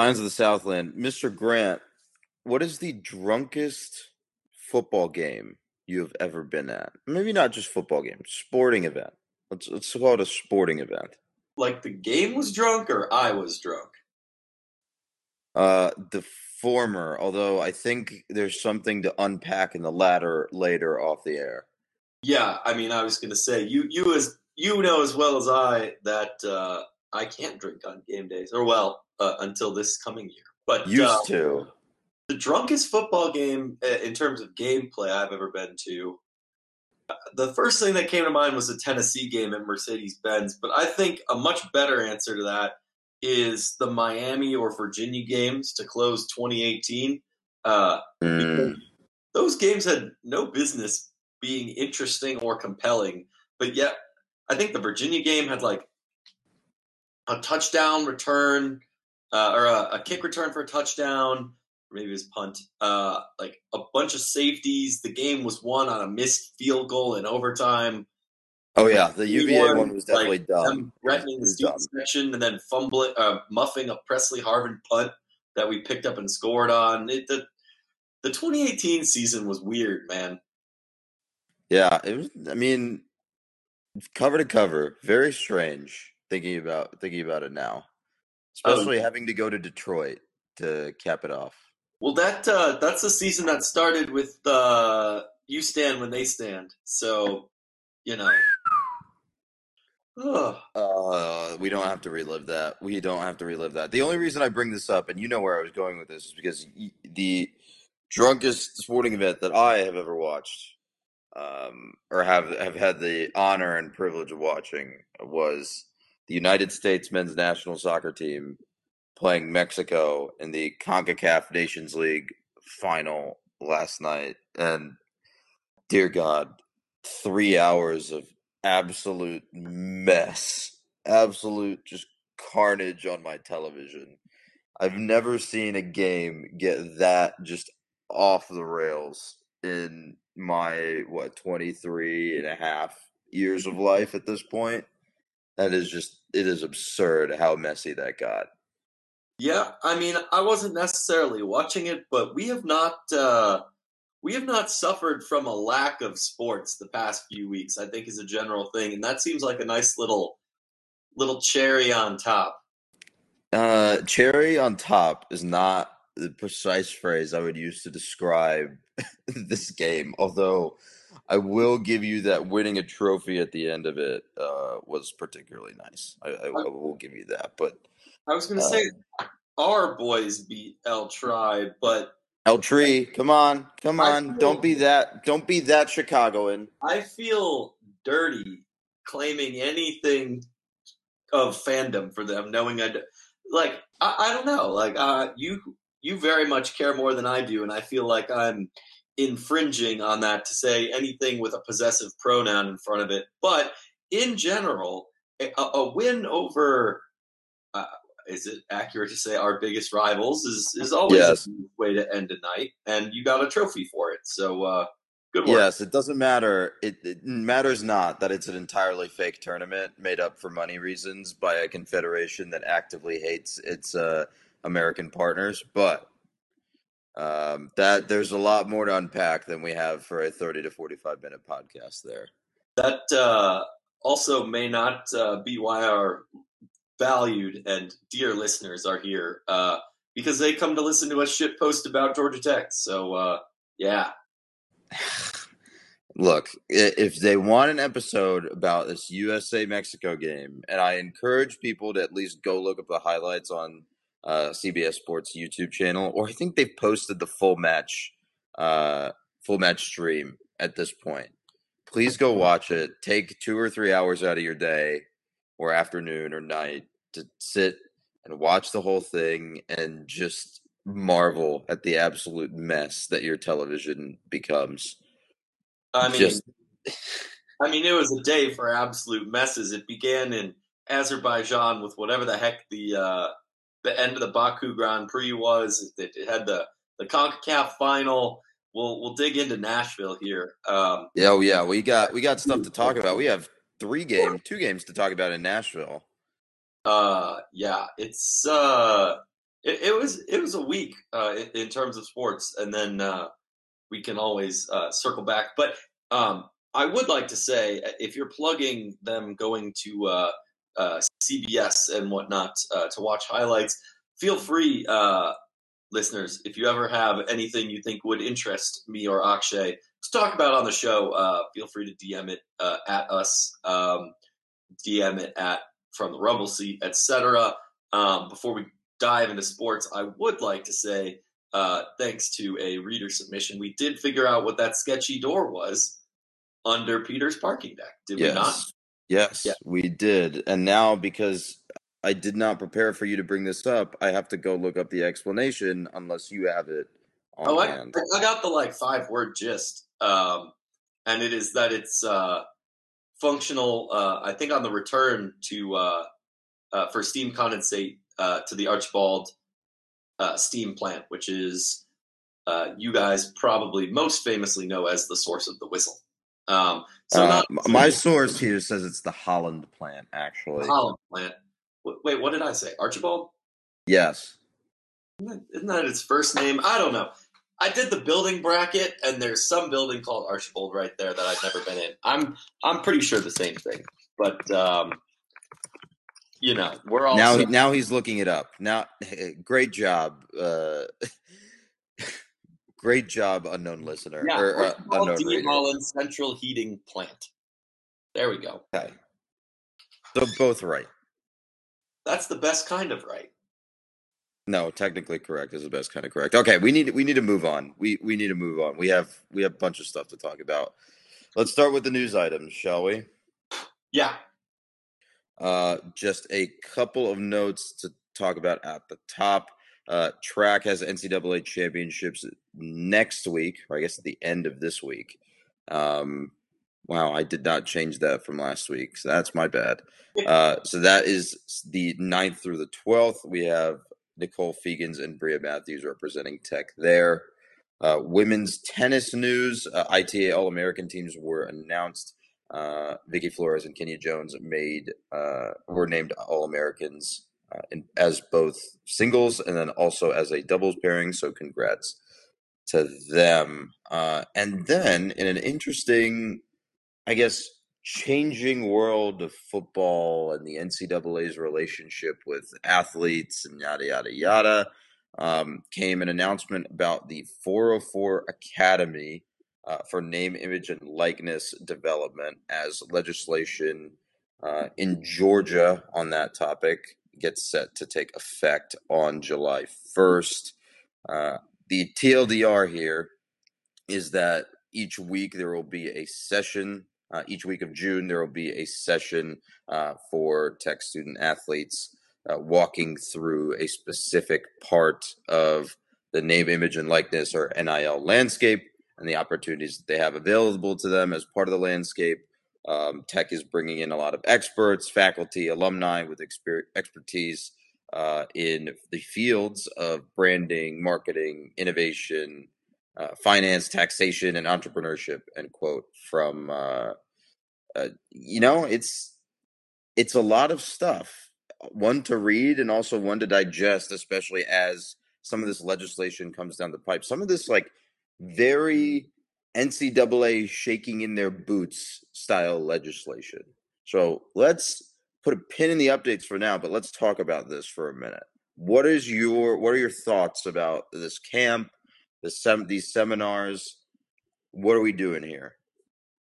Signs of the Southland. Mr. Grant, what is the drunkest football game you have ever been at? Maybe not just football game, sporting event. Let's let's call it a sporting event. Like the game was drunk or I was drunk? Uh, the former, although I think there's something to unpack in the latter later off the air. Yeah, I mean, I was going to say you you as you know as well as I that uh, I can't drink on game days, or well, uh, until this coming year. But Used uh, to. the drunkest football game uh, in terms of gameplay I've ever been to. uh, The first thing that came to mind was a Tennessee game at Mercedes Benz, but I think a much better answer to that is the Miami or Virginia games to close 2018. Uh, Mm, those games had no business being interesting or compelling, but yet I think the Virginia game had like a touchdown return uh, or a, a kick return for a touchdown, or maybe it was punt. Uh, like a bunch of safeties. The game was won on a missed field goal in overtime. Oh yeah, the UVA won, one was definitely like, dumb. Threatening the student section and then fumbling, uh, muffing a Pressley Harvin punt that we picked up and scored on. It, the the 2018 season was weird, man. Yeah, it was. I mean, cover to cover, very strange. Thinking about thinking about it now, Oh. especially having to go to Detroit to cap it off. Well, that uh, that's the season that started with uh, you stand when they stand. So, you know. Uh, we don't have to relive that. We don't have to relive that. The only reason I bring this up, and you know where I was going with this, is because the drunkest sporting event that I have ever watched, um, or have have had the honor and privilege of watching, was the United States men's national soccer team playing Mexico in the CONCACAF Nations League final last night, and dear God, three hours of absolute mess, absolute just carnage on my television. I've never seen a game get that just off the rails in my what 23 and a half years of life at this point. That is just it is absurd how messy that got. Yeah, I mean, I wasn't necessarily watching it, but we have not uh, we have not suffered from a lack of sports the past few weeks. I think is a general thing, and that seems like a nice little little cherry on top. Uh, cherry on top is not the precise phrase I would use to describe this game. Although I will give you that winning a trophy at the end of it uh, was particularly nice. I, I, I will give you that. But I was going to Uh, say our boys beat El Tribe, but El Tri, come on, come on! feel- Don't be that. Don't be that Chicagoan. I feel dirty claiming anything of fandom for them, knowing I d- like I, I don't know, like uh, you you very much care more than I do, and I feel like I'm infringing on that to say anything with a possessive pronoun in front of it. But in general, a, a win over. Uh, is it accurate to say our biggest rivals is, is always Yes. a way to end a night, and you got a trophy for it. So uh, good work. Yes, it doesn't matter. It, it matters not that it's an entirely fake tournament made up for money reasons by a confederation that actively hates its uh, American partners. But um, that there's a lot more to unpack than we have for a 30 to 45 minute podcast. There. that uh, also may not uh, be why our valued and dear listeners are here uh, because they come to listen to us shit post about Georgia Tech. So uh, yeah, Look, if they want an episode about this USA Mexico game, and I encourage people to at least go look up the highlights on uh, CBS Sports YouTube channel, or I think they've posted the full match, uh, full match stream at this point. Please go watch it. Take two or three hours out of your day, or afternoon or night, to sit and watch the whole thing and just marvel at the absolute mess that your television becomes. I mean, Just- I mean, it was a day for absolute messes. It began in Azerbaijan with whatever the heck the uh, the end of the Baku Grand Prix was. It, it had the the Concacaf final. We'll we'll dig into Nashville here. Um, Yeah, oh yeah, we got we got stuff to talk about. We have three games, two games to talk about in Nashville. uh, yeah, it's uh, it, it was it was a week uh, in, in, terms of sports, and then uh, we can always uh, circle back. But um, I would like to say, if you're plugging them going to uh, uh, CBS and whatnot uh, to watch highlights, feel free, listeners, if you ever have anything you think would interest me or Akshay to talk about on the show, feel free to DM it at us, um, DM it at from the rumble seat, etc. Um, before we dive into sports, I would like to say, uh, thanks to a reader submission, we did figure out what that sketchy door was under Peter's parking deck. Did yes. we not? Yes, yeah. we did. And now, because I did not prepare for you to bring this up, I have to go look up the explanation unless you have it on oh, hand. I, I got the like five word gist. Um, and it is that it's uh, functional, uh, I think, on the return to uh, uh for steam condensate uh, to the Archibald uh, steam plant, which is uh, you guys probably most famously know as the source of the whistle. Um, so uh, not, my source here says it's the Holland plant, actually. Holland plant. Wait, what did I say? Archibald? Yes. Isn't that its first name? I don't know. I did the building bracket, and there's some building called Archibald right there that I've never been in. I'm I'm pretty sure the same thing, but um, you know, we're all now. Now he's looking it up. Now, great job, uh, great job, unknown listener. Yeah, or, uh, unknown D. Holland Central Heating Plant. There we go. Okay, so both right. That's the best kind of right. No, technically correct is the best kind of correct. Okay, we need we need to move on. We we need to move on. We have we have a bunch of stuff to talk about. Let's start with the news items, shall we? Yeah. Uh, just a couple of notes to talk about at the top. Uh, track has NCAA championships next week, or I guess at the end of this week. Um, wow, I did not change that from last week, so that's my bad. Uh, so that is the 9th through the 12th. We have Nicole Fegans and Bria Matthews representing Tech there. Uh, women's tennis news: uh, ITA All American teams were announced uh, Vicky Flores and Kenya Jones made uh, were named All Americans uh, as both singles and then also as a doubles pairing. So congrats to them. Uh, and then in an interesting, I guess, changing world of football and the NCAA's relationship with athletes and yada yada yada, um, came an announcement about the 404 Academy uh, for name, image, and likeness development as legislation uh, in Georgia on that topic gets set to take effect on July 1st. Uh, the TLDR here is that each week there will be a session. Uh, each week of June, there will be a session uh, for tech student athletes uh, walking through a specific part of the name, image, and likeness or NIL landscape and the opportunities that they have available to them as part of the landscape. Um, tech is bringing in a lot of experts, faculty, alumni with exper- expertise uh, in the fields of branding, marketing, innovation, uh, finance, taxation, and entrepreneurship. End quote from uh, uh you know it's it's a lot of stuff, one to read and also one to digest, especially as some of this legislation comes down the pipe. Some of this like very NCAA shaking in their boots style legislation. So let's put a pin in the updates for now, but let's talk about this for a minute. What is your what are your thoughts about this camp, the sem- these seminars? What are we doing here?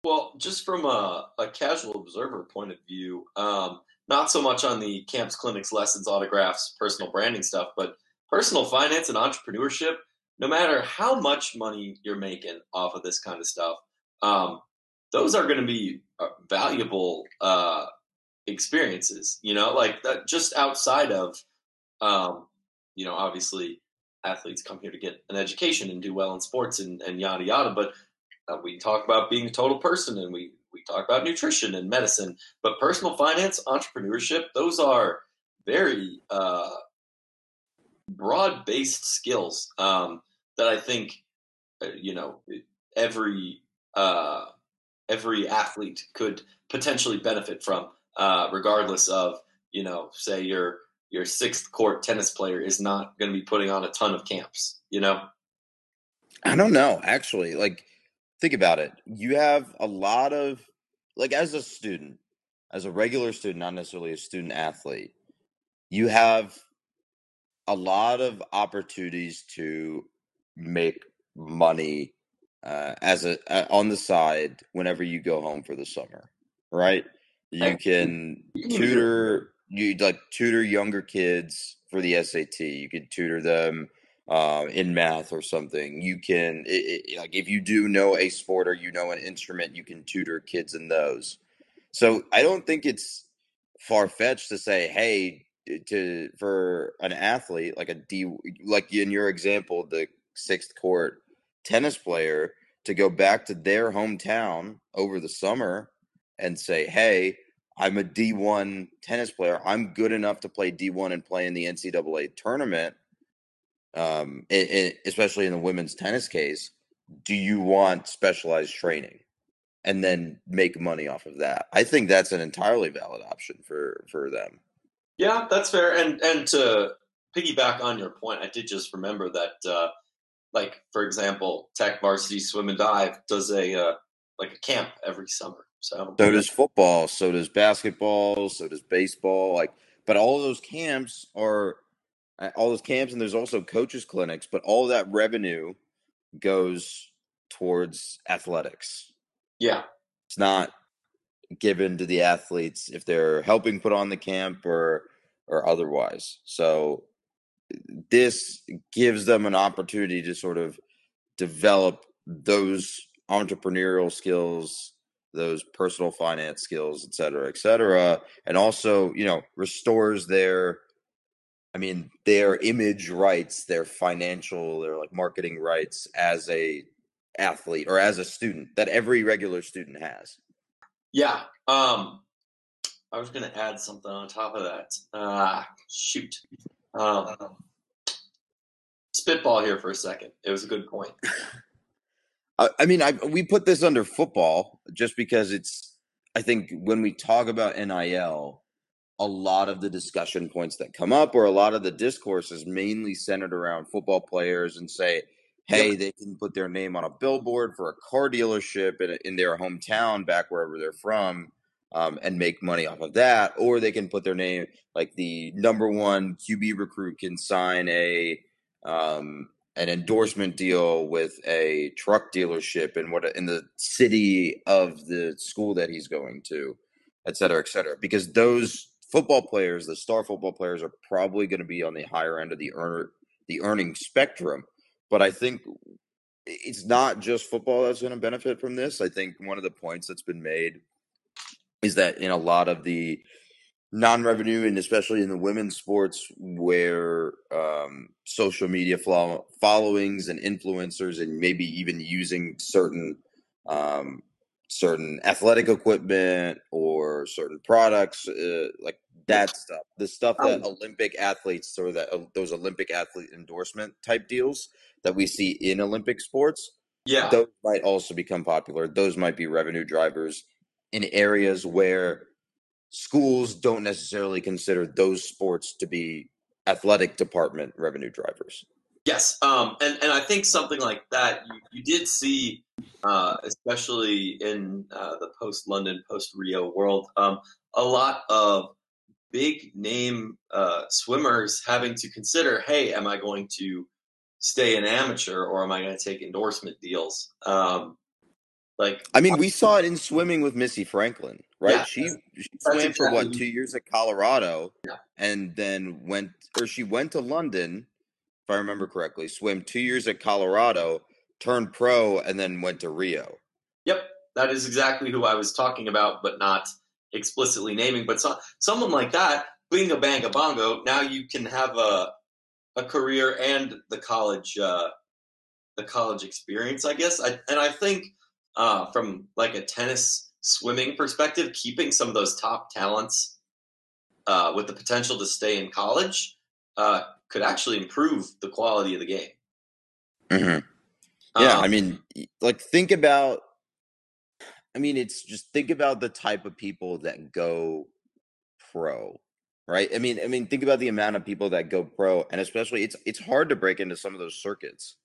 Well, just from a, a casual observer point of view, um, not so much on the camps, clinics, lessons, autographs, personal branding stuff, but personal finance and entrepreneurship no matter how much money you're making off of this kind of stuff, um, those are going to be uh, valuable uh, experiences. You know, like that, just outside of, um, you know, obviously athletes come here to get an education and do well in sports and, and yada yada. But uh, we talk about being a total person and we we talk about nutrition and medicine. But personal finance, entrepreneurship, those are very uh, broad based skills um, that I think uh, you know every uh, every athlete could potentially benefit from, uh, regardless of you know, say you're your sixth court tennis player is not going to be putting on a ton of camps. You know. I don't know, actually. Like, think about it. You have a lot of, like, as a student, as a regular student, not necessarily a student athlete, you have a lot of opportunities to make money uh, as a uh, on the side whenever you go home for the summer, right? You can tutor you like tutor younger kids for the SAT. You can tutor them uh, in math or something. You can it, it, like if you do know a sport or you know an instrument, you can tutor kids in those. So I don't think it's far fetched to say, hey, to for an athlete like a D, like in your example, the sixth court tennis player to go back to their hometown over the summer and say, hey, I'm a D1 tennis player. I'm good enough to play D1 and play in the NCAA tournament, um, it, it, especially in the women's tennis case. Do you want specialized training? And then make money off of that. I think that's an entirely valid option for for them. Yeah, that's fair. And and to piggyback on your point, I did just remember that, uh, like for example, Tech Varsity Swim and Dive does a uh, like a camp every summer. So so does football, so does basketball, so does baseball. Like, but all those camps are uh, all those camps, and there's also coaches clinics. But all that revenue goes towards athletics. Yeah, it's not given to the athletes if they're helping put on the camp or or otherwise. So this gives them an opportunity to sort of develop those entrepreneurial skills, those personal finance skills, et cetera, et cetera, and also you know restores their I mean, their image rights, their financial, their like marketing rights as a athlete or as a student that every regular student has. Yeah. Um, I was to add something on top of that. Uh, shoot. Um, spitball here for a second. It was a good point. I mean, I, we put this under football just because it's. I think when we talk about NIL, a lot of the discussion points that come up, or a lot of the discourse, is mainly centered around football players and say, hey, yep. they can put their name on a billboard for a car dealership in, in their hometown, back wherever they're from, um, and make money off of that. Or they can put their name, like the number one QB recruit can sign a um, an endorsement deal with a truck dealership in what in the city of the school that he's going to, et cetera, et cetera. Because those football players, the star football players, are probably going to be on the higher end of the earner the earning spectrum but I think it's not just football that's going to benefit from this. I think one of the points that's been made is that in a lot of the non-revenue and especially in the women's sports where um, social media follow- followings and influencers and maybe even using certain um, certain athletic equipment or certain products uh, like that stuff the stuff that oh. olympic athletes or that uh, those olympic athlete endorsement type deals that we see in olympic sports yeah those might also become popular those might be revenue drivers in areas where schools don't necessarily consider those sports to be athletic department revenue drivers Yes, um, and and I think something like that you, you did see, uh, especially in uh, the post London, post Rio world, um, a lot of big name uh, swimmers having to consider, hey, am I going to stay an amateur or am I going to take endorsement deals? Um, like, I mean, we saw it in swimming with Missy Franklin, right? Yeah, she, she swam exactly. for what two years at Colorado, yeah. and then went, or she went to London if I remember correctly, swam two years at Colorado, turned pro, and then went to Rio. Yep, that is exactly who I was talking about, but not explicitly naming. But so, someone like that, bingo banga bongo, now you can have a a career and the college uh, the college experience, I guess. I, and I think uh, from like a tennis swimming perspective, keeping some of those top talents uh, with the potential to stay in college uh, could actually improve the quality of the game. Mm-hmm. Yeah, um, I mean, like think about. I mean, it's just think about the type of people that go pro. right? I mean, I mean, think about the amount of people that go pro, and especially it's it's hard to break into some of those circuits.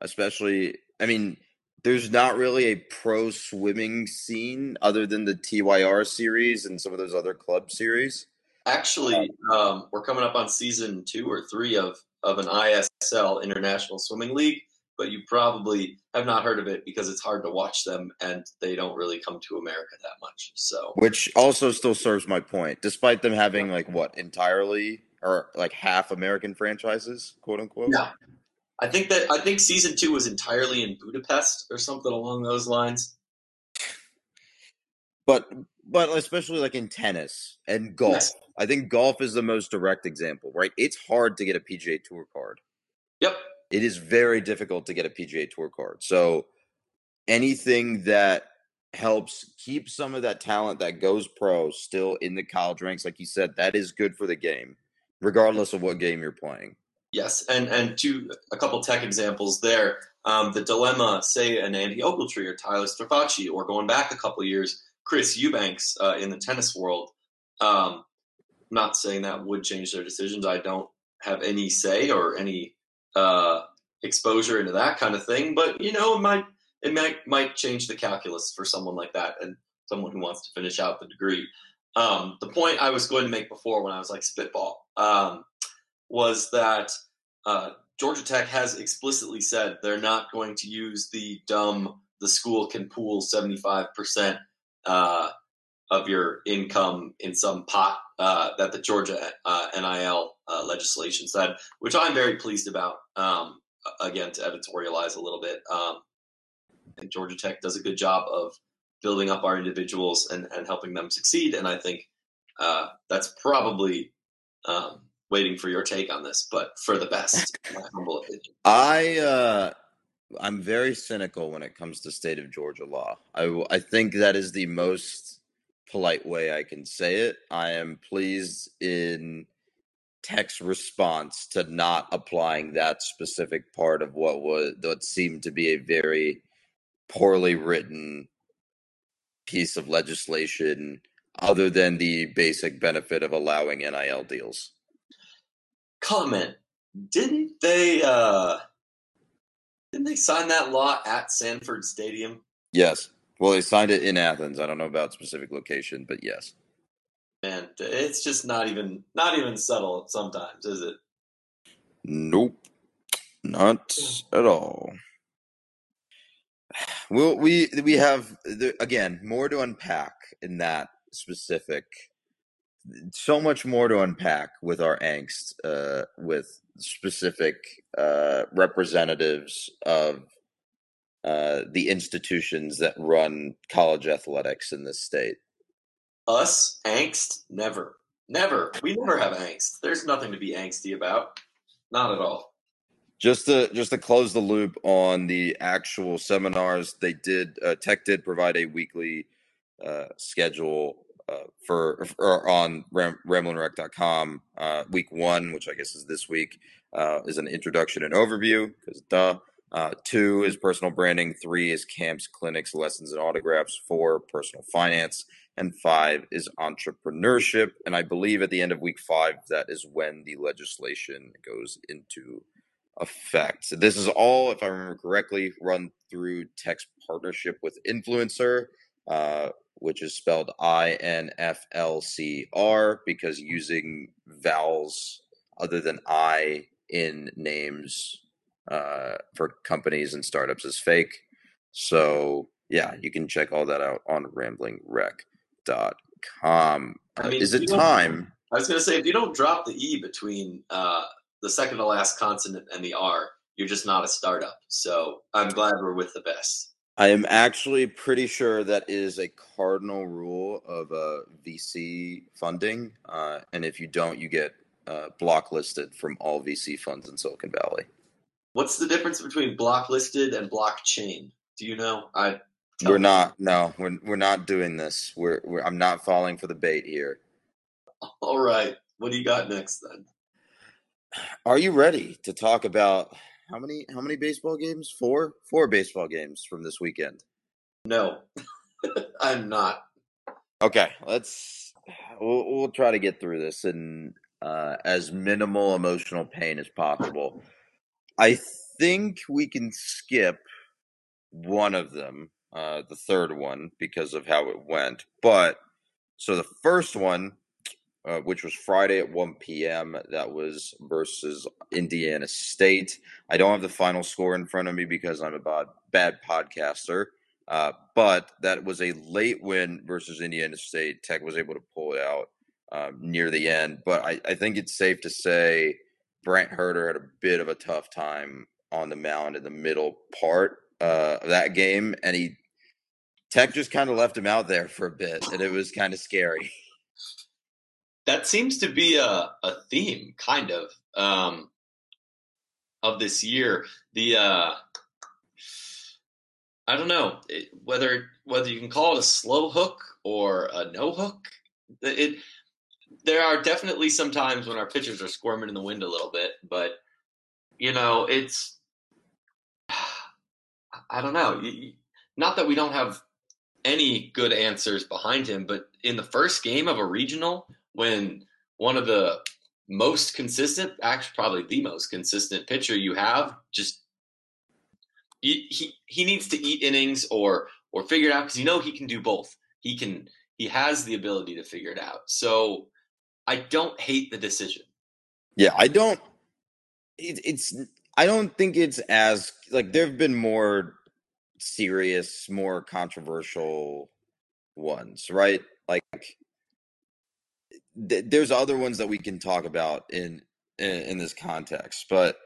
Especially, I mean, there's not really a pro swimming scene other than the TYR series and some of those other club series. Actually, um, we're coming up on season two or three of of an ISL International Swimming League, but you probably have not heard of it because it's hard to watch them and they don't really come to America that much. So, which also still serves my point, despite them having like what entirely or like half American franchises, quote unquote. Yeah, I think that I think season two was entirely in Budapest or something along those lines. But but especially like in tennis and golf, yes. I think golf is the most direct example, right? It's hard to get a PGA Tour card. Yep. It is very difficult to get a PGA Tour card. So anything that helps keep some of that talent that goes pro still in the college ranks, like you said, that is good for the game, regardless of what game you're playing. Yes, and and to a couple tech examples there. Um, the dilemma, say, an Andy Ogletree or Tyler Strafaci, or going back a couple years, Chris Eubanks uh, in the tennis world. Um, not saying that would change their decisions. I don't have any say or any uh, exposure into that kind of thing, but you know, it might it might might change the calculus for someone like that and someone who wants to finish out the degree. Um, the point I was going to make before when I was like spitball um, was that uh, Georgia Tech has explicitly said they're not going to use the dumb the school can pool 75% uh, of your income in some pot uh, that the Georgia uh, NIL uh, legislation said, which I'm very pleased about. Um, again, to editorialize a little bit, um, think Georgia Tech does a good job of building up our individuals and, and helping them succeed. And I think uh, that's probably um, waiting for your take on this, but for the best, my humble opinion. I uh, I'm very cynical when it comes to state of Georgia law. I I think that is the most polite way I can say it. I am pleased in Tech's response to not applying that specific part of what was what seemed to be a very poorly written piece of legislation other than the basic benefit of allowing NIL deals comment. Didn't they uh didn't they sign that law at Sanford Stadium? Yes. Well, they signed it in Athens. I don't know about specific location, but yes. And it's just not even not even subtle sometimes, is it? Nope. Not at all. Well, we we have again more to unpack in that specific so much more to unpack with our angst uh, with specific uh, representatives of uh, the institutions that run college athletics in this state. Us angst? Never, never. We never have angst. There's nothing to be angsty about. Not at all. Just to just to close the loop on the actual seminars, they did uh, Tech did provide a weekly uh, schedule uh, for, on ram, ramblinwreck.com. Uh, week one, which I guess is this week, uh, is an introduction and overview because duh. Uh, two is personal branding. Three is camps, clinics, lessons, and autographs. Four, personal finance. And five is entrepreneurship. And I believe at the end of week five, that is when the legislation goes into effect. So this is all, if I remember correctly, run through Tech's partnership with INFLCR. Uh, which is spelled I N F L C R, because using vowels other than I in names uh, for companies and startups is fake. So, yeah, you can check all that out on ramblinwreck.com. I mean, is it time? I was going to say, if you don't drop the E between uh, the second to last consonant and the R, you're just not a startup. So I'm glad we're with the best. I am actually pretty sure that is a cardinal rule of uh, VC funding, uh, and if you don't, you get uh, blocklisted from all VC funds in Silicon Valley. What's the difference between blocklisted and blockchain? Do you know? I we're not. No, we're we're not doing this. We're, we're I'm not falling for the bait here. All right. What do you got next then? Are you ready to talk about how many how many baseball games? Four? Four baseball games from this weekend. No. I'm not. Okay, let's we'll we'll try to get through this in uh, as minimal emotional pain as possible. I think we can skip one of them, uh, the third one, because of how it went. But so the first one, uh, which was Friday at 1 p.m., that was versus Indiana State. I don't have the final score in front of me because I'm a bad, bad podcaster. Uh, but that was a late win versus Indiana State. Tech was able to pull it out um, near the end. But I, I think it's safe to say Brant Hurter had a bit of a tough time on the mound in the middle part uh, of that game, and he Tech just kind of left him out there for a bit, and it was kind of scary. That seems to be a, a theme, kind of, um, of this year. The uh, I don't know whether whether you can call it a slow hook or a no hook. It there are definitely some times when our pitchers are squirming in the wind a little bit, but you know it's I don't know. Not that we don't have any good answers behind him, but in the first game of a regional, when one of the most consistent, actually probably the most consistent pitcher you have, just he he needs to eat innings or or figure it out because you know he can do both. He can he has the ability to figure it out. So I don't hate the decision. Yeah, I don't. It, it's I don't think it's as like there have been more serious, more controversial ones, right? Like th- there's other ones that we can talk about in, in in this context, but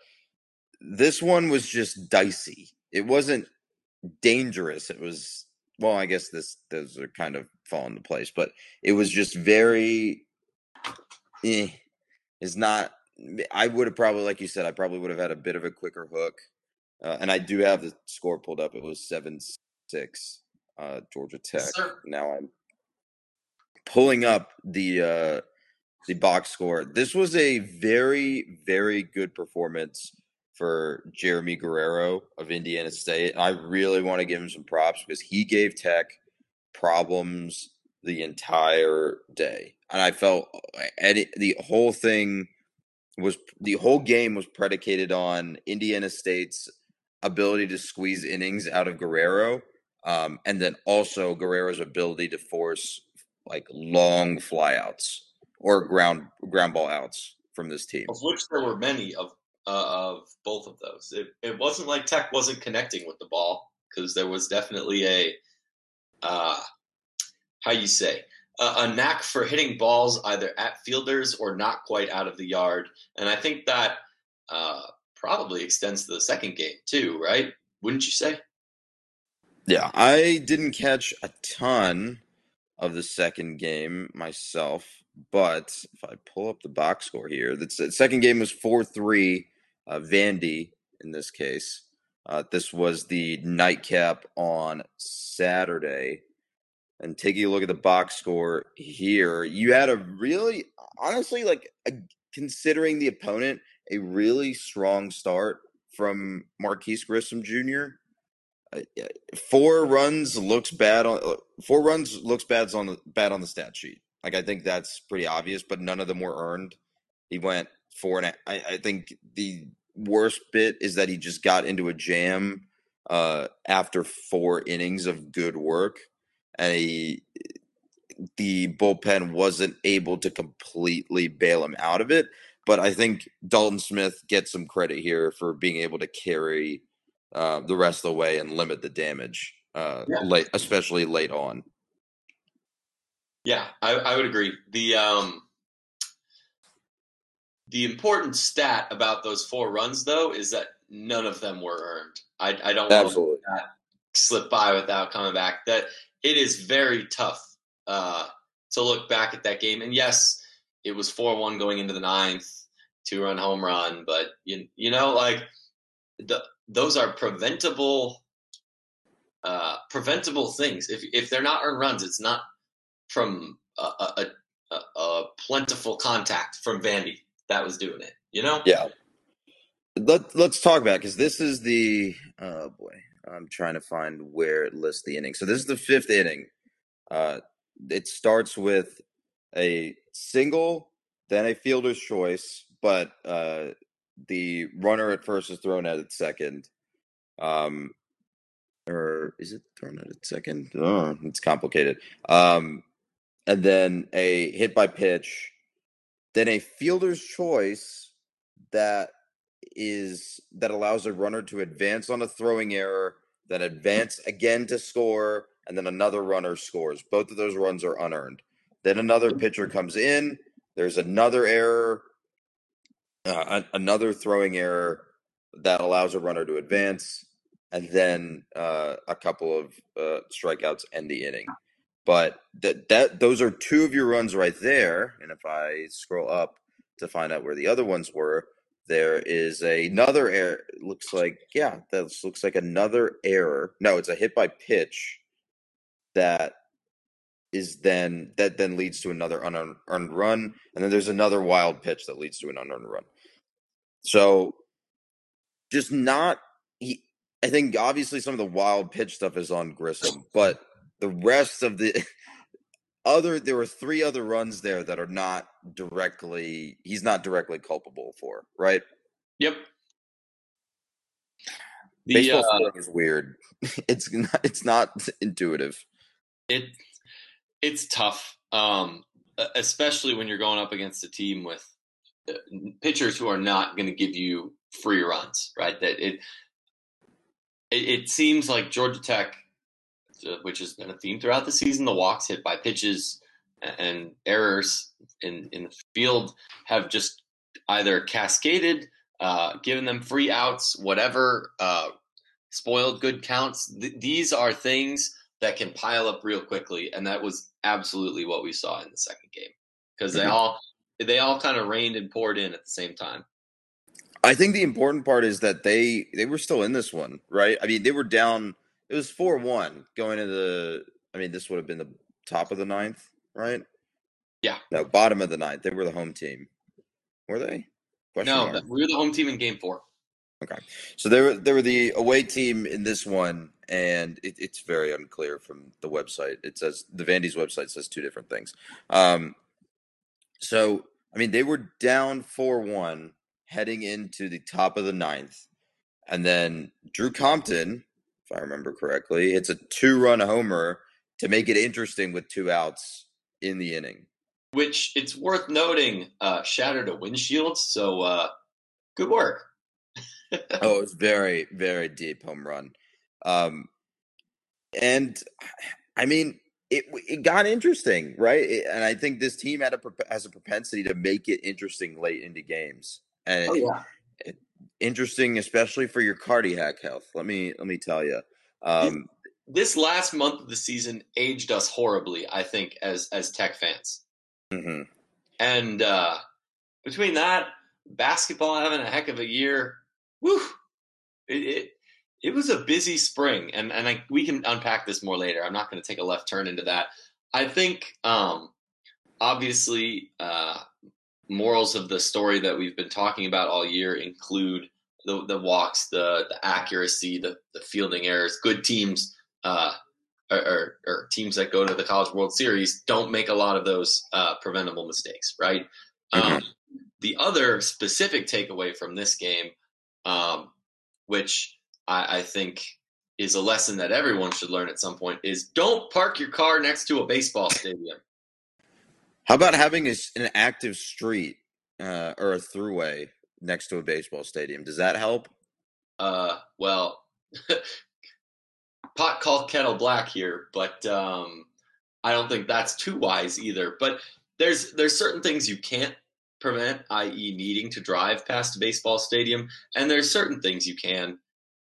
this one was just dicey it wasn't dangerous. It was well, I guess this those are kind of fall into place, but it was just very eh, is not I would have probably like you said, I probably would have had a bit of a quicker hook. Uh, and I do have the score pulled up. It was seven six uh, Georgia Tech. Yes, now I'm pulling up the uh, the box score. This was a very very good performance for Jeremy Guerrero of Indiana State. I really want to give him some props because he gave Tech problems the entire day. And I felt and the whole thing was the whole game was predicated on Indiana State's ability to squeeze innings out of Guerrero. Um, and then also Guerrero's ability to force like long flyouts or ground ground ball outs from this team. Of which there were many of uh, of both of those. It, it wasn't like Tech wasn't connecting with the ball because there was definitely a uh, how you say a, a, knack for hitting balls either at fielders or not quite out of the yard, and I think that uh, probably extends to the second game too, right? Wouldn't you say? Yeah, I didn't catch a ton of the second game myself, but if I pull up the box score here, the second game was 4 3 uh, Vandy in this case. Uh, this was the nightcap on Saturday. And taking a look at the box score here, you had a really, honestly, like a, considering the opponent, a really strong start from Marquis Grissom Jr. Uh, four runs looks bad on uh, four runs looks bad on the bad on the stat sheet. Like I think that's pretty obvious, but none of them were earned. He went four and a, I, I think the worst bit is that he just got into a jam uh, after four innings of good work, and he the bullpen wasn't able to completely bail him out of it. But I think Dalton Smith gets some credit here for being able to carry uh, the rest of the way and limit the damage uh, yeah. late, especially late on. Yeah, I, I would agree. The um, the important stat about those four runs, though, is that none of them were earned. I, I don't Absolutely. want that slip by without coming back. That it is very tough uh, to look back at that game. And yes, it was four one going into the ninth, two run home run, but you you know like the, those are preventable uh, preventable things. If if they're not earned runs, it's not from a, a, a, a plentiful contact from Vandy that was doing it. You know? Yeah. Let Let's talk about because this is the oh boy, I'm trying to find where it lists the inning. So this is the fifth inning. Uh, it starts with a single, then a fielder's choice, but uh, the runner at first is thrown out at second. Um, or is it thrown out at second? Oh, it's complicated. Um, and then a hit by pitch, then a fielder's choice that is that allows a runner to advance on a throwing error, then advance again to score, and then another runner scores. Both of those runs are unearned. Then another pitcher comes in. There's another error, uh, another throwing error that allows a runner to advance, and then uh, a couple of uh, strikeouts end the inning. But that that those are two of your runs right there. And if I scroll up to find out where the other ones were, there is another error. Looks like yeah, that looks like another error. No, it's a hit by pitch that is then that then leads to another unearned run, and then there's another wild pitch that leads to an unearned run. So, just not. He, I think obviously some of the wild pitch stuff is on Grissom, but the rest of the other there were three other runs there that are not directly he's not directly culpable for, right? Yep. The, Baseball uh, is weird. It's not, it's not intuitive. It it's tough, um, especially when you're going up against a team with uh, pitchers who are not going to give you free runs, right? That it, it it seems like Georgia Tech uh, which has been a theme throughout the season. The walks hit by pitches and errors in, in the field have just either cascaded, uh, given them free outs, whatever, uh, spoiled good counts. Th- these are things that can pile up real quickly, and that was absolutely what we saw in the second game because they mm-hmm. all they all kind of rained and poured in at the same time. I think the important part is that they they were still in this one, right? I mean, they were down it was four one going into the. I mean, this would have been the top of the ninth, right? Yeah. No, bottom of the ninth. They were the home team. Were they? Question no, mark. we were the home team in game four. Okay, so they were were the away team in this one, and it, it's very unclear from the website. It says the Vandy's website says two different things. Um, so I mean, they were down four one heading into the top of the ninth, and then Drew Compton if I remember correctly. It's a two run homer to make it interesting with two outs in the inning. Which it's worth noting uh, shattered a windshield. So uh, good work. Oh, it was very, very deep home run. Um, and I mean, it it got interesting, right? It, and I think this team had a has a propensity to make it interesting late into games. And oh, yeah interesting, especially for your cardiac health. Let me let me tell you. Um, this last month of the season aged us horribly, I think, as as Tech fans. Mm-hmm. And uh, between that, basketball having a heck of a year, whew, it, it, it was a busy spring, and and I, we can unpack this more later. I'm not going to take a left turn into that. I think, um, obviously, uh, morals of the story that we've been talking about all year include the, the walks, the the accuracy, the, the fielding errors. Good teams uh, or, or, teams that go to the College World Series don't make a lot of those uh, preventable mistakes, right? Mm-hmm. Um, the other specific takeaway from this game, um, which I, I think is a lesson that everyone should learn at some point, is don't park your car next to a baseball stadium. How about having a, an active street uh, or a throughway next to a baseball stadium? Does that help? Uh, well, pot called kettle black here, but um, I don't think that's too wise either. But there's there's certain things you can't prevent, i.e., needing to drive past a baseball stadium, and there's certain things you can,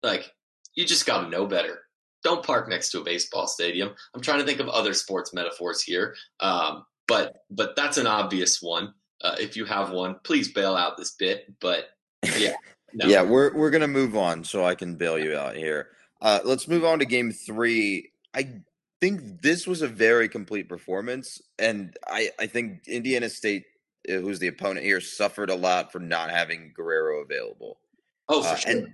like you just got to know better. Don't park next to a baseball stadium. I'm trying to think of other sports metaphors here. Um, but but that's an obvious one. Uh, if you have one, please bail out this bit. But yeah, no. yeah, we're we're gonna move on so I can bail you out here. Uh, let's move on to game three. I think this was a very complete performance, and I I think Indiana State, who's the opponent here, suffered a lot for not having Guerrero available. Oh, for uh, sure. And,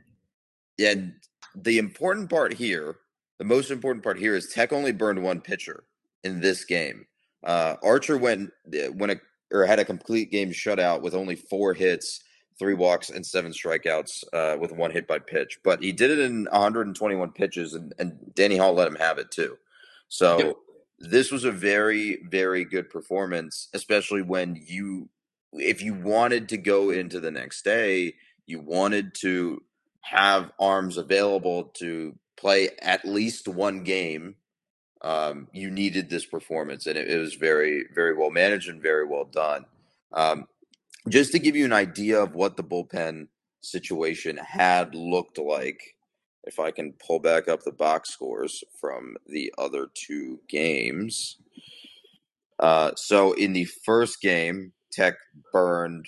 and the important part here, the most important part here is Tech only burned one pitcher in this game. Uh, Archer went when a or had a complete game shutout with only four hits, three walks, and seven strikeouts uh, with one hit by pitch. But he did it in 121 pitches, and, and Danny Hall let him have it too. So. This was a very, very good performance, especially when you, if you wanted to go into the next day, you wanted to have arms available to play at least one game. Um, you needed this performance, and it, it, was very, very well managed and very well done. Um, just to give you an idea of what the bullpen situation had looked like, if I can pull back up the box scores from the other two games. Uh, so in the first game, Tech burned.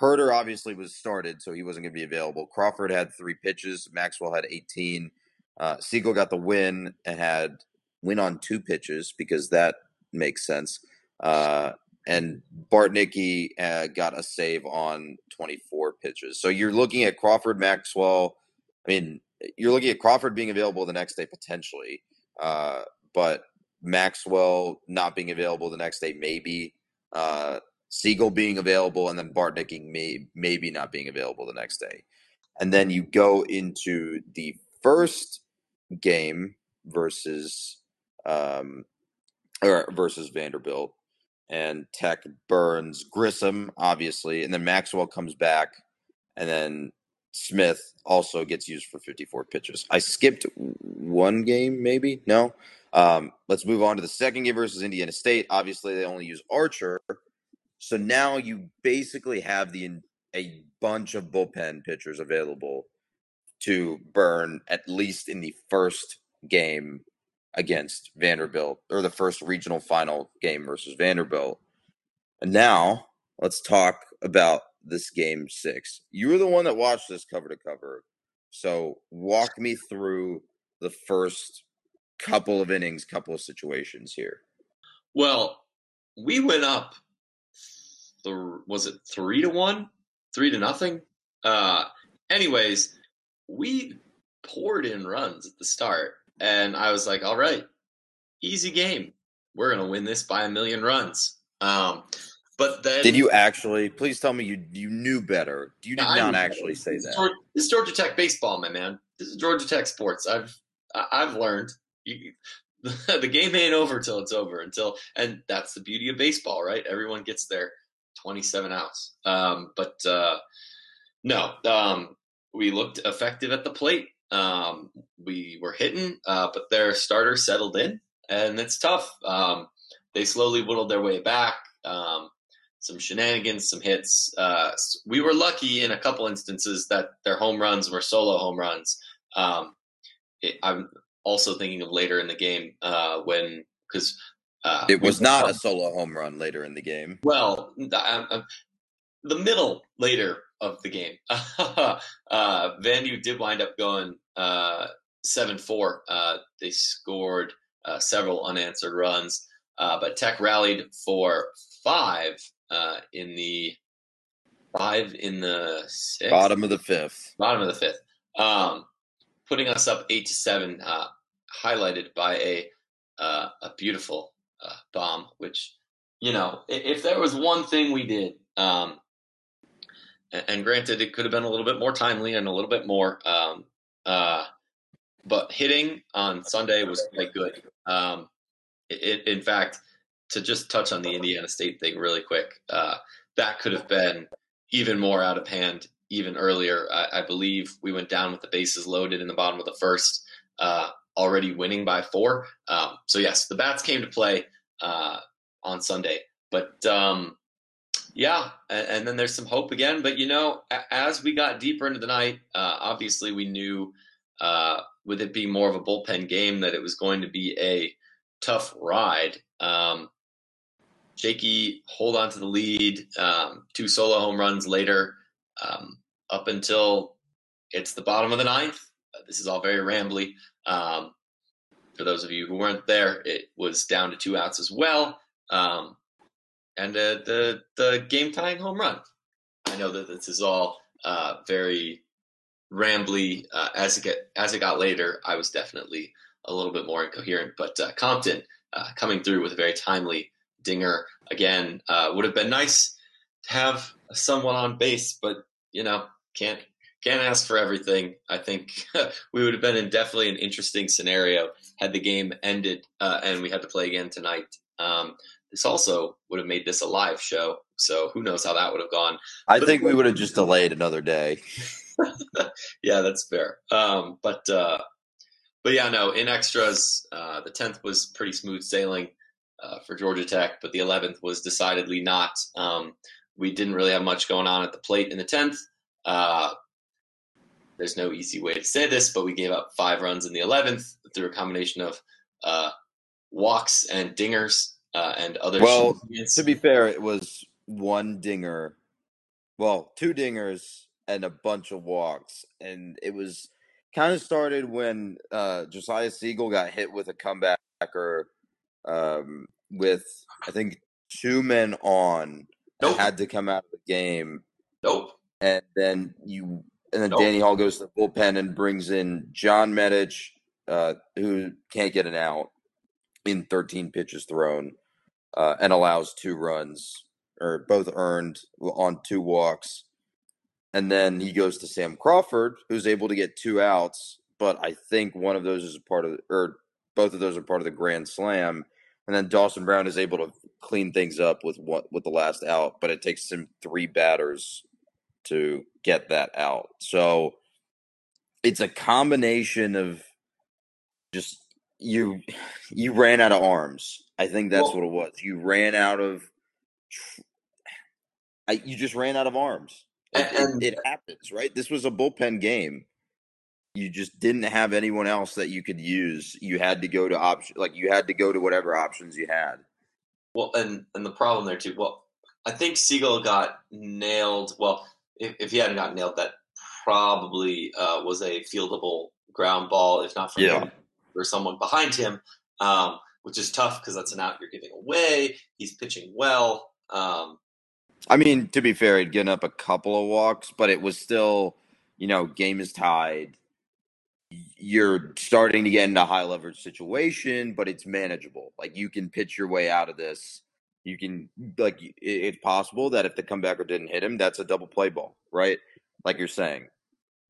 Hurter obviously was started, so he wasn't going to be available. Crawford had three pitches. Maxwell had 18. Uh, Siegel got the win and had win on two pitches because that makes sense. Uh, and Bartnicki uh, got a save on 24 pitches. So you're looking at Crawford, Maxwell. I mean, you're looking at Crawford being available the next day potentially, uh, but Maxwell not being available the next day, maybe. Uh, Siegel being available, and then Bartnicki may, maybe not being available the next day. And then you go into the first game versus um, or versus Vanderbilt and Tech burns Grissom, obviously, and then Maxwell comes back, and then Smith also gets used for 54 pitches. I skipped one game, maybe no. Um, let's move on to the second game versus Indiana State. Obviously, they only use Archer, so now you basically have the a bunch of bullpen pitchers available to burn at least in the first game against Vanderbilt or the first regional final game versus Vanderbilt. And now let's talk about this game six. You were the one that watched this cover to cover. So walk me through the first couple of innings, couple of situations here. Well, we went up. Th- was it three to one, three to nothing? Uh, anyways, we poured in runs at the start, and I was like, all right, easy game. We're to win this by a million runs. Um, but then. Did you actually? Please tell me you you knew better. You did not actually say this that. Georgia, this is Georgia Tech baseball, my man. This is Georgia Tech sports. I've I've learned. You, the game ain't over till it's over. Until and that's the beauty of baseball, right? Everyone gets their 27 outs. Um, but uh, no, um, we looked effective at the plate. Um, we were hitting, uh, but their starter settled in, and it's tough. Um, they slowly whittled their way back. Um, some shenanigans, some hits. Uh, we were lucky in a couple instances that their home runs were solo home runs. Um, it, I'm also thinking of later in the game uh, when because uh, it was not a solo home run later in the game. Well, I, the middle later of the game. uh, Vandy did wind up going uh, seven four. Uh, they scored uh, several unanswered runs, uh, but Tech rallied for five uh, in the five in the sixth? bottom of the fifth. Bottom of the fifth, um, putting us up eight to seven. highlighted by a a beautiful bomb, which you know, if there was one thing we did. Um, and granted, it could have been a little bit more timely and a little bit more. Um, uh, but hitting on Sunday was quite good. Um, it, in fact, to just touch on the Indiana State thing really quick, uh, that could have been even more out of hand even earlier. I, I, believe we went down with the bases loaded in the bottom of the first, uh, already winning by four. Um, so yes, the bats came to play uh, on Sunday, but um, yeah, and, and, then there's some hope again. But you know, as we got deeper into the night, uh, obviously we knew uh, with it being more of a bullpen game that it was going to be a tough ride. Um, shaky hold on to the lead, um, two solo home runs later, um, up until it's the bottom of the ninth. Uh, this is all very rambly. Um, for those of you who weren't there, it was down to two outs as well. Um, and uh, the the game tying home run. I know that this is all uh, very rambly. Uh, as it get as it got later, I was definitely a little bit more incoherent. But uh, Compton uh, coming through with a very timely Dinger again. Uh, would have been nice to have someone on base, but you know, can't can't ask for everything. I think we would have been in definitely an interesting scenario had the game ended uh, and we had to play again tonight. Um, this also would have made this a live show, so who knows how that would have gone. I but think we would have just delayed another day. yeah, that's fair. Um, but uh, but yeah, no. In extras, uh, the tenth was pretty smooth sailing uh, for Georgia Tech, but the eleventh was decidedly not. Um, we didn't really have much going on at the plate in the tenth. Uh, there's no easy way to say this, but we gave up five runs in the eleventh through a combination of uh, walks and dingers uh, and other. Well, to be fair, it was one dinger, well, two dingers and a bunch of walks, and it was kind of started when uh, Josiah Siegel got hit with a comebacker um, with I think two men on nope. had to come out of the game. Nope. And then you and then nope. Danny Hall goes to the bullpen and brings in John Medich, uh, who can't get an out in 13 pitches thrown, uh, and allows two runs or both earned on two walks. And then he goes to Sam Crawford, who's able to get two outs, but I think one of those is a part of, or both of those are part of the grand slam. And then Dawson Brown is able to clean things up with what with the last out, but it takes him three batters to get that out. So it's a combination of just you you ran out of arms. I think that's well, what it was. You ran out of I, you just ran out of arms. And, it, it, happens, right? This was a bullpen game. You just didn't have anyone else that you could use. You had to go to option, like you had to go to whatever options you had. Well, and and the problem there too. Well, I think Siegel got nailed. Well, if, if he hadn't got nailed, that probably uh, was a fieldable ground ball, if not from yeah. him or someone behind him, um, which is tough because that's an out you're giving away. He's pitching well. Um, I mean, to be fair, he'd given up a couple of walks, but it was still, you know, game is tied. You're starting to get into a high leverage situation, but it's manageable. Like you can pitch your way out of this. You can like it's possible that if the comebacker didn't hit him, that's a double play ball, right? Like you're saying.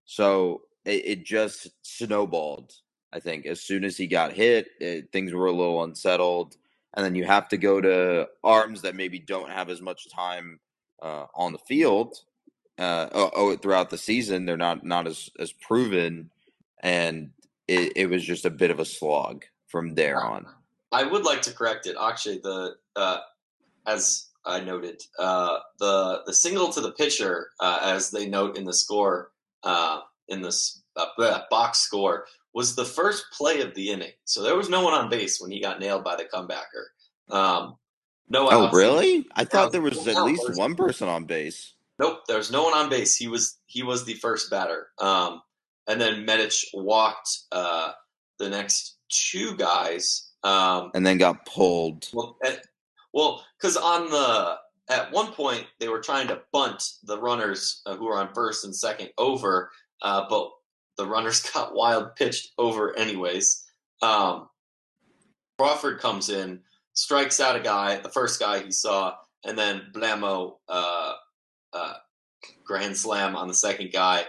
So it, it just snowballed. I think as soon as he got hit, it, things were a little unsettled, and then you have to go to arms that maybe don't have as much time uh, on the field uh, oh, oh, throughout the season. They're not not as as proven, and it, it was just a bit of a slog from there on. I would like to correct it. Actually, the uh, as I noted, uh, the the single to the pitcher, uh, as they note in the score uh, in this uh, box score, was the first play of the inning. So there was no one on base when he got nailed by the comebacker. Um, no. Oh, really? I thought there was at least one person on base. Nope, there's no one on base. He was he was the first batter. Um, and then Medich walked uh, the next two guys. Um, and then got pulled. Well, well, because on the at one point they were trying to bunt the runners uh, who were on first and second over, uh, but the runners got wild pitched over anyways. Um, Crawford comes in, strikes out a guy, the first guy he saw, and then Blamo uh, uh, grand slam on the second guy.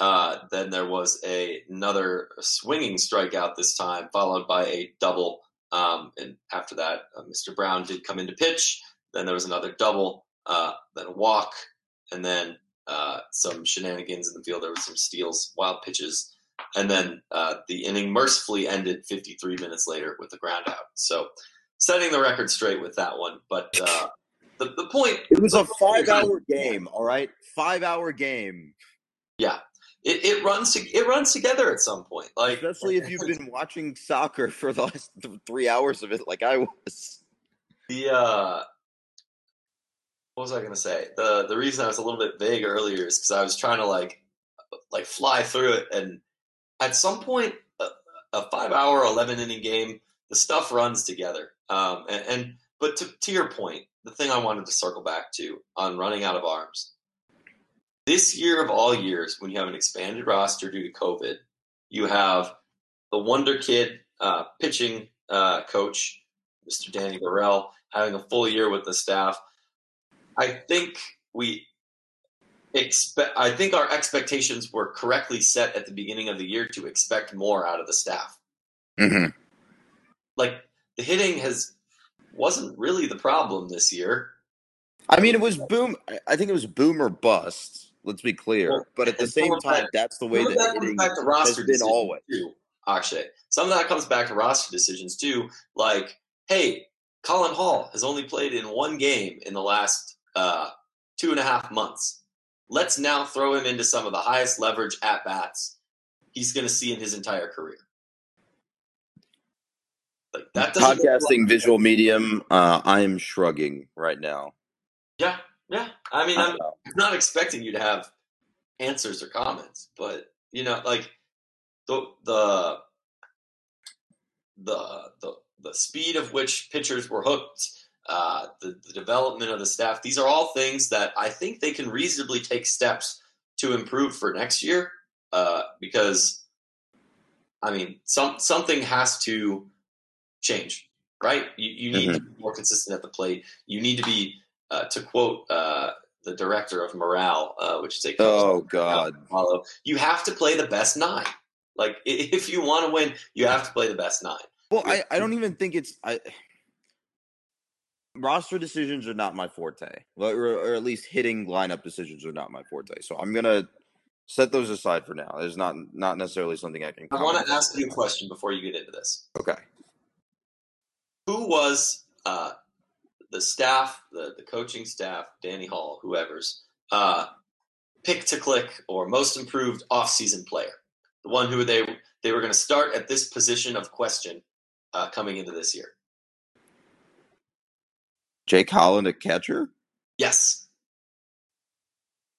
Uh, then there was a, another swinging strikeout this time, followed by a double. Um, and after that, uh, Mr. Brown did come into pitch. Then there was another double, uh, then a walk, and then uh, some shenanigans in the field. There were some steals, wild pitches, and then uh, the inning mercifully ended 53 minutes later with a ground out. So setting the record straight with that one. But uh, the, the point it was a five hour game. All right, five hour game. Yeah. It, it runs it runs together at some point, like especially if you've been watching soccer for the last three hours of it, like I was. The uh, what was I going to say? The the reason I was a little bit vague earlier is because I was trying to like like fly through it, and at some point, a, a five hour, eleven inning game, the stuff runs together. Um, and, and but to, to your point, the thing I wanted to circle back to on running out of arms. This year of all years, when you have an expanded roster due to COVID, you have the wonder kid uh, pitching uh, coach, Mr. Danny Borrell, having a full year with the staff. I think we expect. I think our expectations were correctly set at the beginning of the year to expect more out of the staff. hmm Like the hitting has wasn't really the problem this year. I mean, it was boom. I think it was boom or bust. Let's be clear. Well, but at the same time, that- that's the way that that comes hitting back to roster has been always. too. Actually, some of that comes back to roster decisions too. Like, hey, Colin Hall has only played in one game in the last uh, two and a half months. Let's now throw him into some of the highest leverage at bats he's going to see in his entire career. Like that Podcasting visual medium. Uh, I am shrugging right now. Yeah, yeah. I mean, I'm not expecting you to have answers or comments, but you know, like the the the the, the speed of which pitchers were hooked, uh, the, the development of the staff. These are all things that I think they can reasonably take steps to improve for next year. Uh, because, I mean, some something has to change, right? You, you need to be more consistent at the plate. You need to be, uh, to quote uh, the director of morale, uh, which is a oh God. follow. You have to play the best nine. Like if you want to win, you have to play the best nine. Well, I, I don't even think it's I. Roster decisions are not my forte, or, or at least hitting lineup decisions are not my forte. So I'm gonna set those aside for now. There's not not necessarily something I can. I want to ask you a question before you get into this. Okay. Who was uh, the staff, the, the coaching staff, Danny Hall, whoever's uh, pick to click or most improved offseason player? The one who they they were going to start at this position of question uh, coming into this year. Jake Holland at catcher. Yes.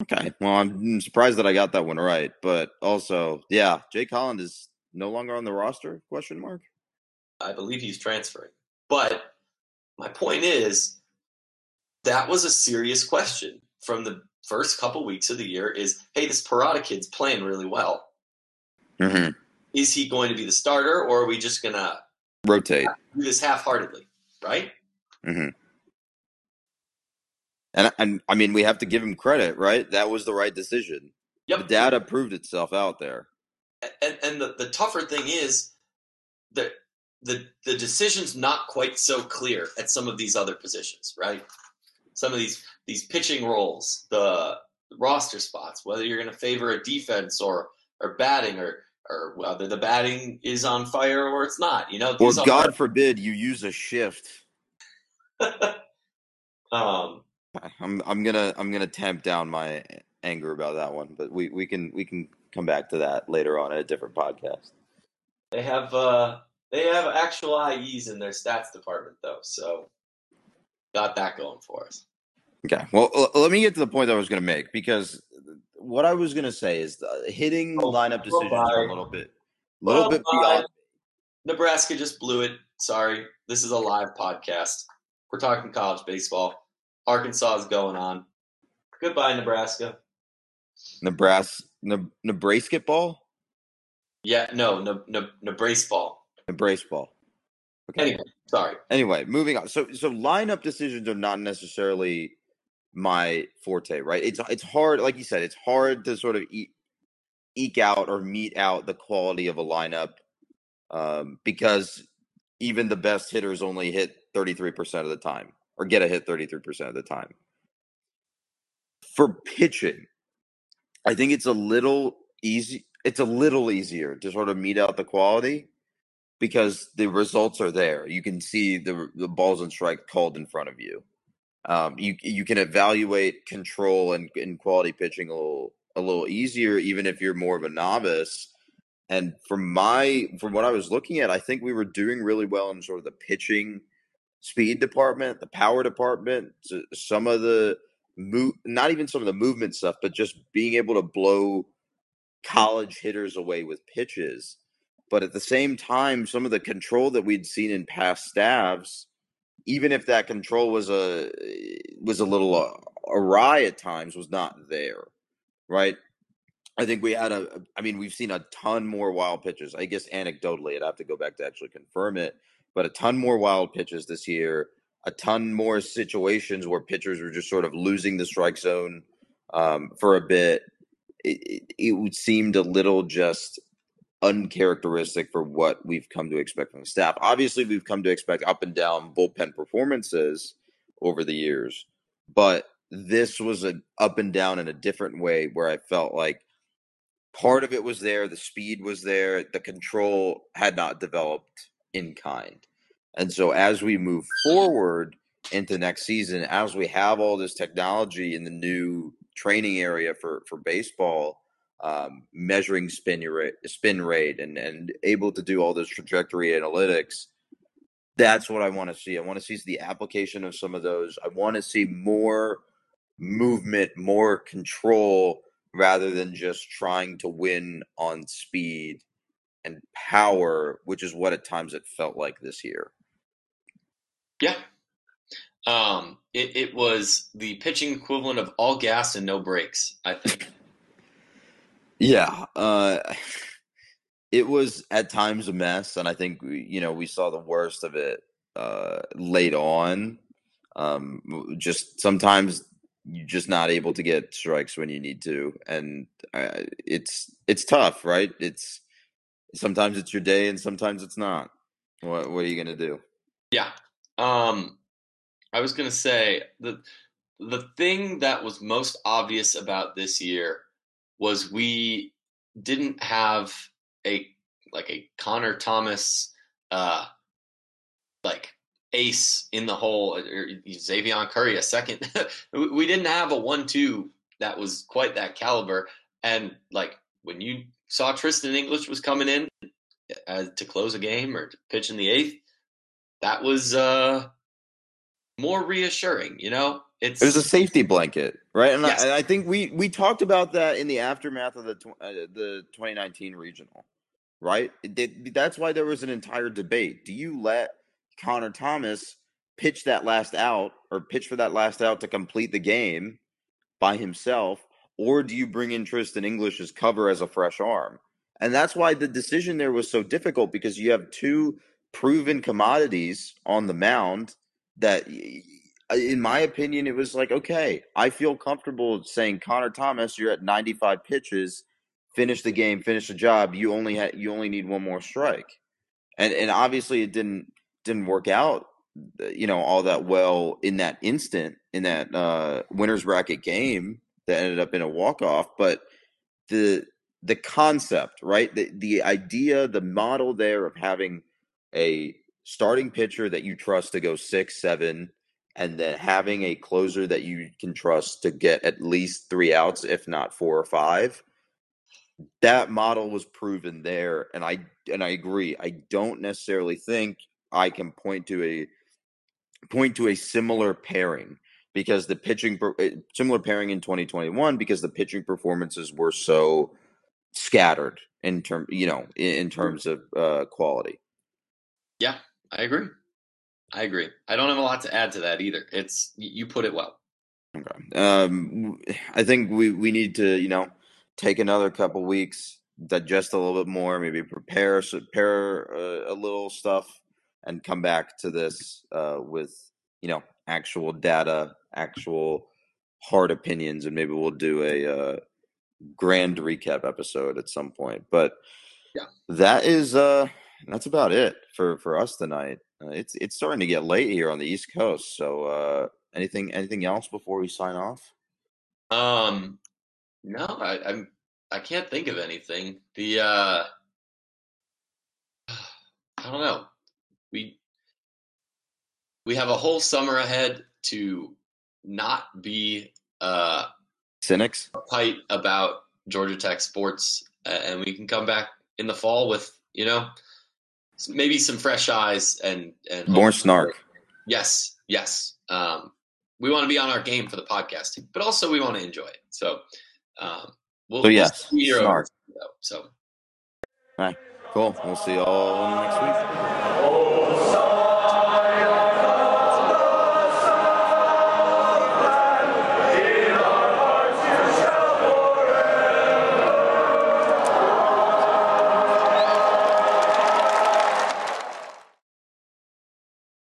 Okay. Well, I'm surprised that I got that one right, but also, yeah, Jake Holland is no longer on the roster? Question mark. I believe he's transferring. But my point is that was a serious question from the first couple weeks of the year is hey, this Parada kid's playing really well. Mm-hmm. Is he going to be the starter or are we just gonna Rotate. do this half heartedly? Right? Mm-hmm. And and I mean, we have to give him credit, right? That was the right decision. The data proved itself out there. And and the, the tougher thing is that the the decision's not quite so clear at some of these other positions, right? Some of these these pitching roles, the roster spots, whether you're going to favor a defense or or batting or or whether the batting is on fire or it's not. You know, Or God forbid you use a shift. um, I'm I'm gonna I'm gonna tamp down my anger about that one, but we, we can we can come back to that later on in a different podcast. they have uh, they have actual IEs in their stats department though, so got that going for us. Okay. Well, l- let me get to the point that I was going to make because what I was going to say is the hitting Oh, lineup oh, decisions are a little bit, little Well, bit beyond. Nebraska just blew it. Sorry, this is a live podcast. We're talking college baseball. Arkansas is going on. Goodbye, Nebraska. Nebraska, ne- Nebraska ball, Yeah, no, no, no, Nebraska ball. Nebraska ball. Okay. Anyway, sorry. Anyway, moving on. So so lineup decisions are not necessarily my forte, right? It's it's hard, like you said, it's hard to sort of e- eke out or meet out the quality of a lineup um, because even the best hitters only hit 33% of the time or get a hit 33% of the time. For pitching, I think it's a little easy it's a little easier to sort of meet out the quality because the results are there. You can see the the balls and strike called in front of you. Um, you you can evaluate control and, and quality pitching a little a little easier, even if you're more of a novice. And from my from what I was looking at, I think we were doing really well in sort of the pitching speed department, the power department, some of the move, not even some of the movement stuff, but just being able to blow college hitters away with pitches. But at the same time, some of the control that we'd seen in past staffs, even if that control was a was a little uh, awry at times, was not there, right? I think we had a. I mean, we've seen a ton more wild pitches. I guess anecdotally, I'd have to go back to actually confirm it, but a ton more wild pitches this year. a ton more situations where pitchers were just sort of losing the strike zone um, for a bit. It, it, it seemed a little just uncharacteristic for what we've come to expect from the staff. Obviously, we've come to expect up and down bullpen performances over the years, but this was an up and down in a different way where I felt like part of it was there, the speed was there, the control had not developed in kind. And so as we move forward into next season, as we have all this technology in the new training area for for baseball, um, measuring spin rate, spin rate, and and able to do all this trajectory analytics. That's what I want to see. I want to see the application of some of those. I want to see more movement, more control, rather than just trying to win on speed and power, which is what at times it felt like this year. Yeah. Um, it, it was the pitching equivalent of all gas and no brakes, I think. Yeah, uh, it was at times a mess, and I think you know we saw the worst of it uh, late on. Um, just sometimes you're just not able to get strikes when you need to, and uh, it's it's tough, right? It's sometimes it's your day, and sometimes it's not. What what are you gonna do? Yeah, um, I was gonna say the the thing that was most obvious about this year was we didn't have a like a Connor Thomas uh like ace in the hole or Xzavion Curry a second. we didn't have a one-two that was quite that caliber. And like when you saw Tristin English was coming in uh, to close a game or to pitch in the eighth, that was uh more reassuring. You know, it's it was a safety blanket, right? And, yes. I, and I, think we we talked about that in the aftermath of the uh, the 2019 regional, right? That's why there was an entire debate. Do you let Connor Thomas pitch that last out or pitch for that last out to complete the game by himself, or do you bring in Tristin English as cover as a fresh arm? And that's why the decision there was so difficult because you have two proven commodities on the mound that in my opinion, it was like, okay, I feel comfortable saying Connor Thomas, you're at 95 pitches, finish the game, finish the job. You only had you only need one more strike, and and obviously it didn't didn't work out, you know, all that well in that instant in that uh, winners bracket game that ended up in a walk off. But the the concept, right, the the idea, the model there of having a starting pitcher that you trust to go six, seven and then having a closer that you can trust to get at least three outs, if not four or five. That model was proven there, and I and I agree. I don't necessarily think I can point to a point to a similar pairing because the pitching eh, similar pairing in 2021 because the pitching performances were so scattered in term you know in, terms of uh, quality. Yeah, I agree. I agree. I don't have a lot to add to that either. It's you put it well. Okay. Um, I think we we need to you know take another couple weeks, digest a little bit more, maybe prepare prepare uh, a little stuff, and come back to this uh, with you know actual data, actual hard opinions, and maybe we'll do a uh, grand recap episode at some point. But yeah, that is uh that's about it for for us tonight. Uh, it's it's starting to get late here on the East Coast. So uh, anything anything else before we sign off? Um, no, I, I'm I can't think of anything. The uh, I don't know. We we have a whole summer ahead to not be uh cynics fight about Georgia Tech sports, uh, and we can come back in the fall with you know maybe some fresh eyes and and more snark. Yes, yes. Um, we want to be on our game for the podcasting, but also we want to enjoy it. So, um, we'll, so yes, we'll snark. so, all right, cool. We'll see you all next week.